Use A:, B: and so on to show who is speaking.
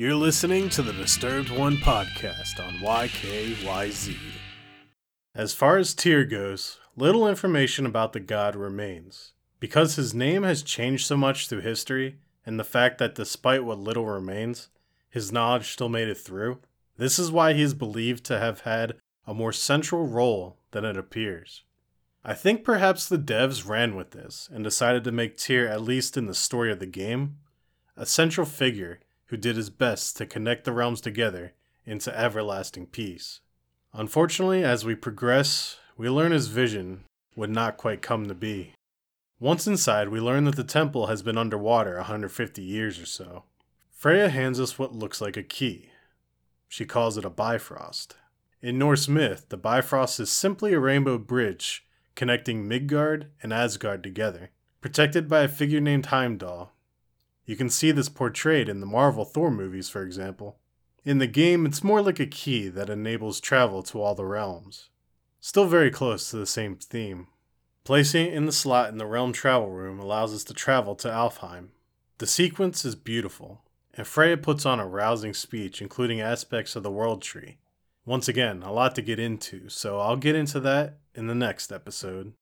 A: You're listening to the Disturbed One podcast on YKYZ. As far as Tyr goes, little information about the god remains. Because his name has changed so much through history, and the fact that despite what little remains, his knowledge still made it through, this is why he is believed to have had a more central role than it appears. I think perhaps the devs ran with this and decided to make Tyr, at least in the story of the game, a central figure who did his best to connect the realms together into everlasting peace. Unfortunately, as we progress, we learn his vision would not quite come to be. Once inside, we learn that the temple has been underwater 150 years or so. Freya hands us what looks like a key. She calls it a Bifrost. In Norse myth, the Bifrost is simply a rainbow bridge connecting Midgard and Asgard together, protected by a figure named Heimdall. You can see this portrayed in the Marvel Thor movies, for example. In the game, it's more like a key that enables travel to all the realms. Still very close to the same theme. Placing it in the slot in the realm travel room allows us to travel to Alfheim. The sequence is beautiful, and Freya puts on a rousing speech including aspects of the world tree. Once again, a lot to get into, so I'll get into that in the next episode.